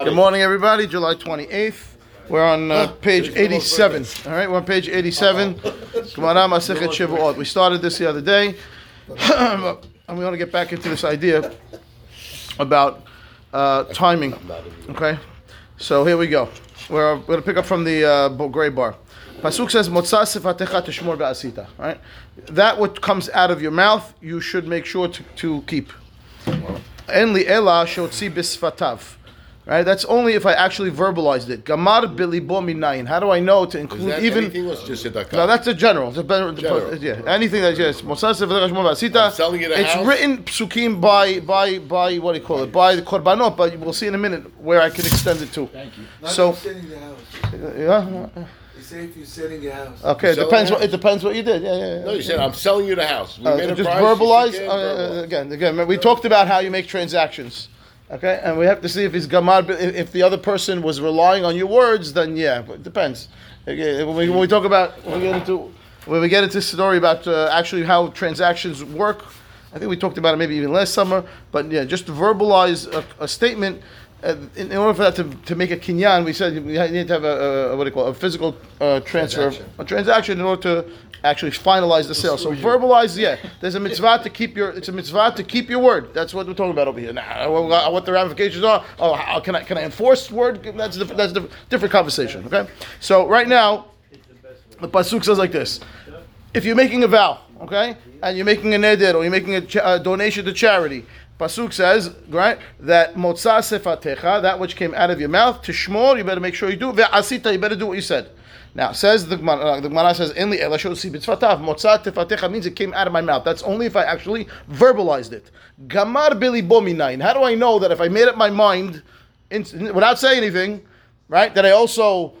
Good morning, everybody. July 28th. We're on uh, page 87. All right, we're on page 87. Gemara We started this the other day, and we want to get back into this idea about uh, timing. Okay, so here we go. We're, we're going to pick up from the uh, gray bar. Pasuk says, "Motza sifatecha ba'asita." Right, that what comes out of your mouth, you should make sure to, to keep. En li ela shotzi bisfatav. Right, that's only if I actually verbalized it. Gamar bilibo minayin. How do I know to Is include that even? anything was just a? No, that's a general. It's a better, General. yeah, anything that yes. Motza sifatecha teshmor ba'asita. I'm selling you the It's house? written psukim by by by what do you call it? By the korbanot, but we'll see in a minute where I can extend it to. Thank you. Not So, if you're selling the house. yeah. They say if you're selling your house. Okay, it depends. the What, it depends what you did. Yeah, yeah. yeah. No, you said I'm selling you the house. We Uh, made a just price, verbalize said, uh, "Verbalize." again. Again, we talked about how you make transactions. Okay, and we have to see if he's gamad. If the other person was relying on your words, then yeah, it depends. When, we, when we talk about when we get into when we get into story about uh, actually how transactions work, I think we talked about it maybe even last summer. But yeah, just verbalize a, a statement. Uh, in, in order for that to, to make a kinyan, we said we need to have a, a what do you call it, a physical uh, transfer, Transaction. a transaction in order to actually finalize the sale. So verbalize, yeah. There's a mitzvah to keep your. It's a mitzvah to keep your word. That's what we're talking about over here. Now, what- what the ramifications are? Oh, how can I can I enforce word? That's a, that's a different conversation. Okay. So right now, the pasuk says like this: If you're making a vow, okay, and you're making a neder or you're making a, cha- a donation to charity. Pasuk says, right, that motza sefatecha, that which came out of your mouth, tishmor, you better make sure you do. Ve'asita, you better do what you said. Now, says the Gemara, uh, the Gemara says, in the elashot si b'tzfatav, motza tefatecha means it came out of my mouth. That's only if I actually verbalized it. Gamar bili bominayin. How do I know that if I made up my mind, in, without saying anything, right, that I also,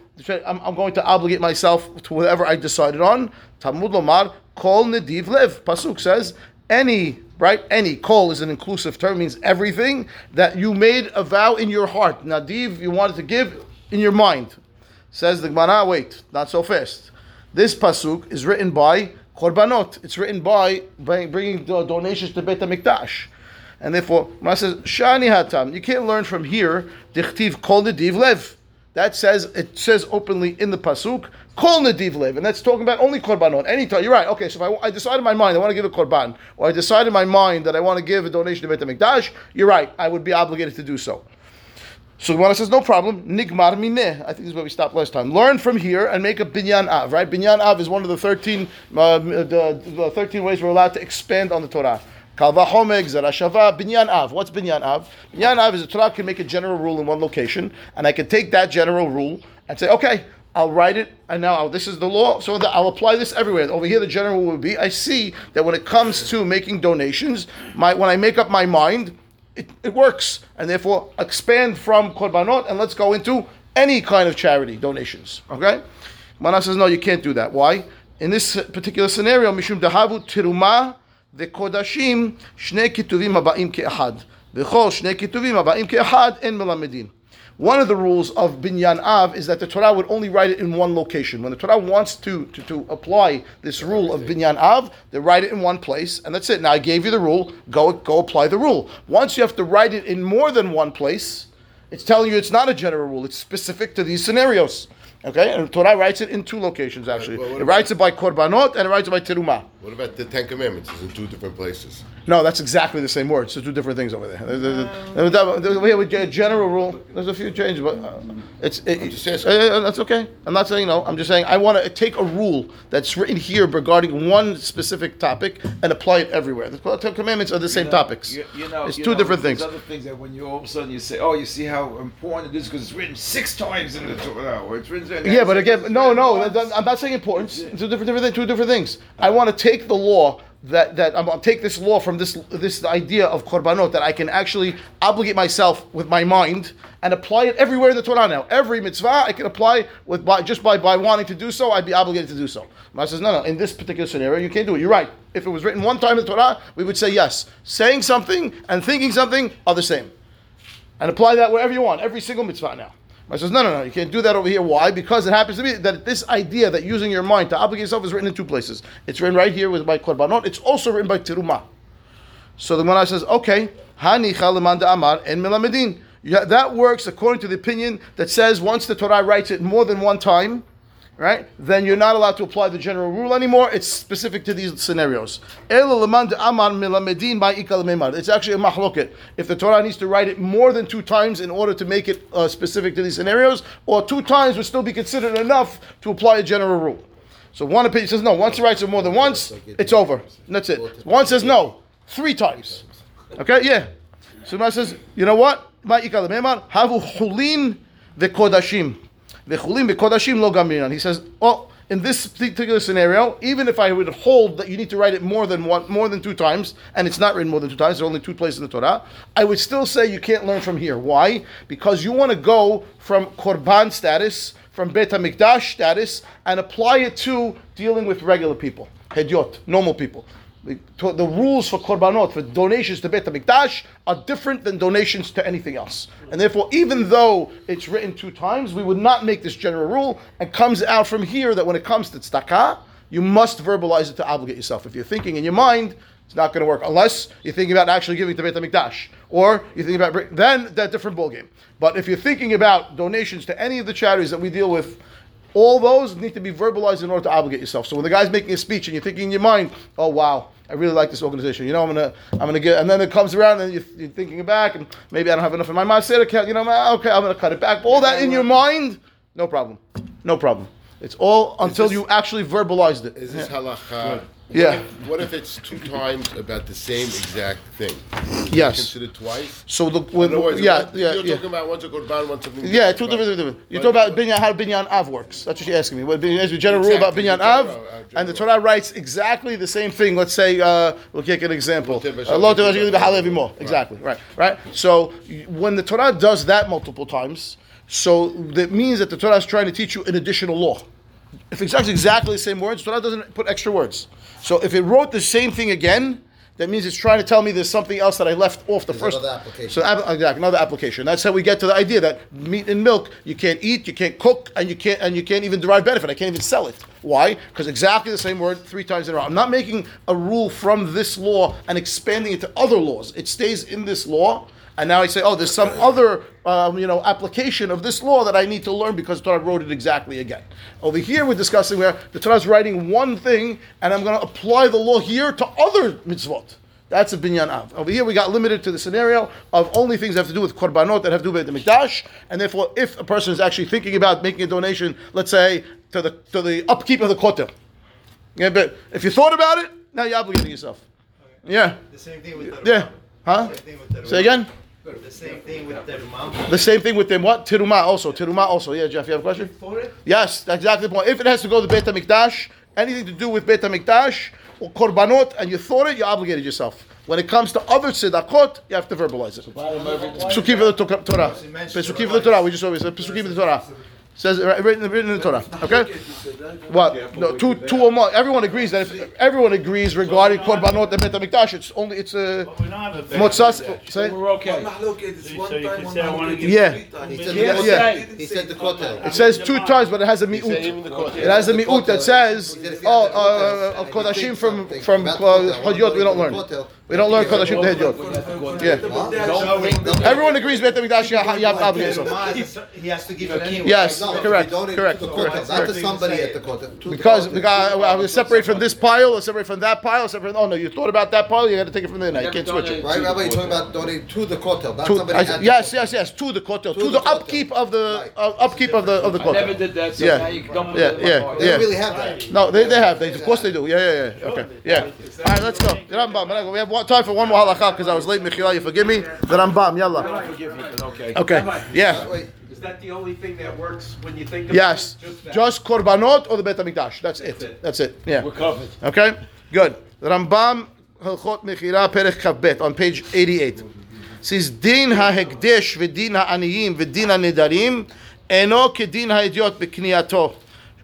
I'm, I'm going to obligate myself to whatever I decided on. Talmud lomar, kol nediv lev. Pasuk says, any, right, any, call is an inclusive term, means everything that you made a vow in your heart. Nadiv, you wanted to give in your mind. Says the Gemara, wait, not so fast. This pasuk is written by korbanot. It's written by, bringing do- donations to Beit HaMikdash. And therefore, Gemara says, Shani hatam. You can't learn from here, dichtiv kol nediv lev. That says, it says openly in the pasuk, kol nediv lev. And that's talking about only korbanot. Anytime, you're right. Okay, so if I, I decide in my mind I want to give a korban, or I decide in my mind that I want to give a donation to Beit HaMikdash, you're right. I would be obligated to do so. So the says, no problem. Nigmar mineh. I think this is where we stopped last time. Learn from here and make a binyan av. Right? Binyan av is one of the thirteen, uh, the, the thirteen ways we're allowed to expand on the Torah. Binyan av. What's binyan av? Binyan av is a Torah can make a general rule in one location, and I can take that general rule and say, okay, I'll write it, and now this is the law, so I'll apply this everywhere. Over here, the general rule would be: I see that when it comes to making donations, my when I make up my mind, it, it works, and therefore expand from korbanot and let's go into any kind of charity donations. Okay, Mana says no, you can't do that. Why? In this particular scenario, mishum dahavu tiruma vekodashim shne kituvim haba'im ke'ahad v'chol shne kituvim haba'im ke'ahad en melamedin. One of the rules of Binyan Av is that the Torah would only write it in one location. When the Torah wants to, to, to apply this rule of Binyan Av, they write it in one place, and that's it. Now I gave you the rule, go, go apply the rule. Once you have to write it in more than one place, it's telling you it's not a general rule, it's specific to these scenarios. Okay? And Torah writes it in two locations, actually. Well, it writes it by Korbanot and it writes it by teruma. What about the Ten Commandments? It's in two different places. No, that's exactly the same word. So two different things over there. There's- there's- We have a general rule. There's a few changes, but uh, it's it, I'm just asking. uh, that's okay. I'm not saying no. I'm just saying I want to take a rule that's written here regarding one specific topic and apply it everywhere. The Ten Commandments are the same topics. You, you know, it's you two know, different there's things. Other things that when you all of a sudden you say, "Oh, you see how important it is because it's written six times in the Torah, or it's written." Yeah, but again, no, no. I'm not saying importance. It's two different, different, thing- two different things. I want to take the law that that I'm gonna take this law from this this idea of korbanot that I can actually obligate myself with my mind and apply it everywhere in the Torah. Now, every mitzvah I can apply with by, just by by wanting to do so. I'd be obligated to do so. Mara says, no, no. In this particular scenario, you can't do it. You're right. If it was written one time in the Torah, we would say yes. Saying something and thinking something are the same and apply that wherever you want, every single mitzvah now. I says, no, no, no, you can't do that over here. Why? Because it happens to be that this idea that using your mind to obligate yourself is written in two places. It's written right here with by korbanot. It's also written by tirumah. So the Gemara says, okay, hani chalaman amar en milamedin. That works according to the opinion that says once the Torah writes it more than one time, right, then you're not allowed to apply the general rule anymore. It's specific to these scenarios. It's actually a mahloket. If the Torah needs to write it more than two times in order to make it uh, specific to these scenarios, or two times would still be considered enough to apply a general rule. So one opinion says no. Once he writes it more than once, it's over. That's it. One says no, three times. Okay, yeah. So says, you know what? Ma'ikal memar havu chulin vekodashim lo gamiran. He says, oh, in this particular scenario, even if I would hold that you need to write it more than one, more than two times, and it's not written more than two times, there are only two places in the Torah, I would still say you can't learn from here. Why? Because you want to go from korban status, from Bet HaMikdash status, and apply it to dealing with regular people, hedyot, normal people. The, rules for korbanot, for donations to Beit HaMikdash, are different than donations to anything else. And therefore, even though it's written two times, we would not make this general rule, and comes out from here that when it comes to tzedakah, you must verbalize it to obligate yourself. If you're thinking in your mind, it's not going to work unless you're thinking about actually giving to Beit HaMikdash, or you're thinking about then that different ballgame. But if you're thinking about donations to any of the charities that we deal with, all those need to be verbalized in order to obligate yourself. So when the guy's making a speech and you're thinking in your mind, "Oh wow, I really like this organization," you know, I'm gonna, I'm gonna get, and then it comes around and you're, you're thinking back, and maybe I don't have enough in my maaser account, you know, okay, I'm gonna cut it back. All that in your mind, no problem, no problem. It's all until this- you actually verbalized it. Is this halacha? Yeah. What if, it's two times about the same exact thing? Yes. Considered twice? So the when, yeah, yeah, You're yeah. talking about once a korban, once something. Yeah, two different, different. You talk about binyan, how binyan av works. That's what you're asking me. What binyan is the general rule about Exactly, binyan the av, general, uh, and the general. Torah writes exactly the same thing. Let's say uh, we'll take an example. Lo tevashel Uh, Lo tevashel v'halev imo. Exactly. Right. Right. So y- when the Torah does that multiple times, so that means that the Torah is trying to teach you an additional law. If it's exactly the same words, Torah doesn't put extra words. So if it wrote the same thing again, that means it's trying to tell me there's something else that I left off the There's first. another application. So exactly, another application. That's how we get to the idea that meat and milk you can't eat, you can't cook, and you can't and you can't even derive benefit. I can't even sell it. Why? Because exactly the same word three times in a row. I'm not making a rule from this law and expanding it to other laws. It stays in this law. And now I say, oh, there's some other, um, you know, application of this law that I need to learn because Torah wrote it exactly again. Over here, we're discussing where the Torah is writing one thing, and I'm going to apply the law here to other mitzvot. That's a binyan av. Over here, we got limited to the scenario of only things that have to do with korbanot that have to do with the mikdash, and therefore, if a person is actually thinking about making a donation, let's say to the to the upkeep of the kotel, yeah, but if you thought about it, now you're obligating yourself. Yeah, The same thing with the yeah, huh? Same thing with the Say again. The same thing with the The same thing with them. What tiruma also? Tiruma also. Yeah, Jeff, you have a question? For it? Yes, that's exactly the point. If it has to go to Beit Hamikdash, anything to do with Beit Hamikdash or korbanot, and you thought it, you obligated yourself. When it comes to other tzedakot, you have to verbalize it. Pesukim of the Torah. Pesukim of the Torah. We just always said Pesukim of the Torah. Says written, written in the Torah. Okay. What? No, two, two or more. Everyone agrees that if everyone agrees regarding korbanot and Beit Hamikdash, it's only it's a We don't have a bed. motzas. Say. We're okay. One mahlok So one you time, one say I wanna mahlok give- is Yeah. He He said Yeah, the yeah. He said the kotel. It says two times, but it has a mi'ut. It has a mi'ut that says, oh, uh, uh, kodashim from from uh, we don't learn. We don't learn kodashim to Hadyot. Yeah. Everyone agrees Beit Hamikdash. You have you have to obligate yourself. He has to give it anyway. Yes, No, correct, correct, to correct, not to somebody at the kotel. Because kotel. because I will separate from this pile, or separate from that pile, or separate. Oh no, you thought about that pile. You got to take it from there now. You can't switch it. Right, Rabbi, you're talking about donating to the kotel, not To- somebody at the yes, yes, yes. To the kotel, to the the upkeep of the uh, upkeep of the of the I never did that, so Yeah. now you don't Yeah, believe yeah, my They don't really have that. No, they, they have. They, of course they do. Yeah, yeah, yeah. Okay. Yeah. All right, let's go. We have one, time for one more halakha because I was late. Mechila, you forgive me. The Rambam. Yalla. Forgive me, but okay. Okay. Yeah. Is that the only thing that works when you think of Yes. it? Just that. Just korbanot or the Bet Hamikdash. That's it. That's it. Yeah. We're covered. Okay. Good. Rambam Halchot Mechila Perech Kavbet on page 88 says Din ha'hekdesh v'din ha'aniyim v'din ha'nedarim eno kedin ha'idiot b'kniyato.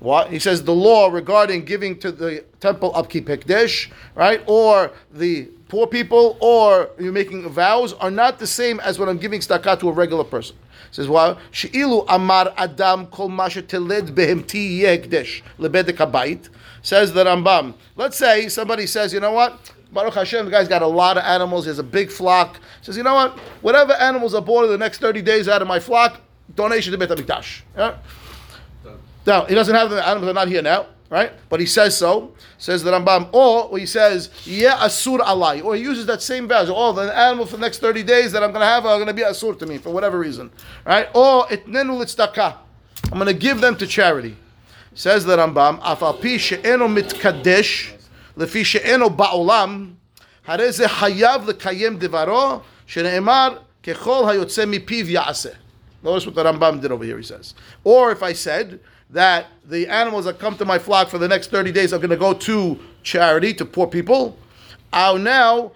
What he says the law regarding giving to the temple upkeep hekdesh, right, or the poor people, or you're making vows, are not the same as when I'm giving tzedakah to a regular person. He says why? She'ilu amar adam kol ma sheteled behem tiyeh hekdesh lebedek habayit. Says the Rambam. Let's say somebody says, you know what? Baruch Hashem, the guy's got a lot of animals. He has a big flock. He says, you know what? Whatever animals are born in the next 30 days out of my flock, donation to Beit HaMikdash. Yeah? Now, he doesn't have the animals are not here now, right? But he says so. Says the Rambam. Or he says, yeah, asur alai. Or he uses that same value. Oh, the animal for the next 30 days that I'm going to have are going to be asur to me for whatever reason, right? Or itnenu litzdaka. I'm going to give them to charity. Says the Rambam, afal pi she'eno mitkadesh, lefi she'eno ba'olam, הרי זה חייב לקיים דברו, שנאמר, ככל היוצא מפיו יעשה. Notice what the Rambam did over here, he says. Or if I said that the animals that come to my flock for the next 30 days are going to go to charity, to poor people, uh, now,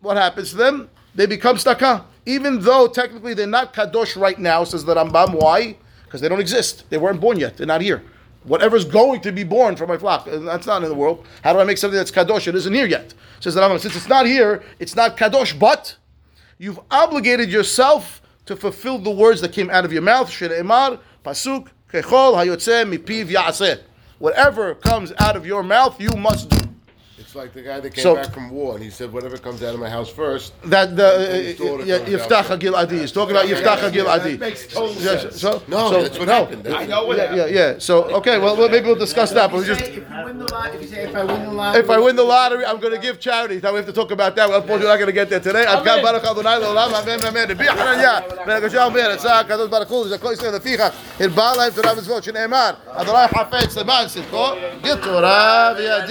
what happens to them? They become staka. Even though technically they're not kadosh right now, says the Rambam. Why? Because they don't exist. They weren't born yet. They're not here. Whatever's going to be born from my flock, that's not in the world. How do I make something that's kadosh? It isn't here yet. Says the Rambam. Since it's not here, it's not kadosh, but you've obligated yourself to fulfill the words that came out of your mouth. Shneimar pasuk Whatever comes out of your mouth, you must do. It's like the guy that came So- back from war and he said, whatever comes out of my house first. That the His daughter uh, yeah, comes Yiftach first. Hagil Adi. He's talking about Yiftach Hagil Adi. That makes total Yes, sense. So, No, so, that's what no. happened. That's I know what Yeah, happened. yeah, yeah. So, okay, well, well, maybe we'll discuss that. But we just, If you win the lot, if you say if I win the lottery, if I win the lottery, I'm going to give charity. Now we have to talk about that. Well, unfortunately, we're not going to get there today. I've got Baruch Adonai Le'olam, Amen, Amen. Rabbi Hananya, Ben Agashal Ben, Etzah, Kadosh Baruch Hu, Zakol Yisrael Lefichach, Hirbah Lahem Torah Mitzvot, Shneimar, Adonai Hafetz Leman Sitcho, Get Torah V'yadi.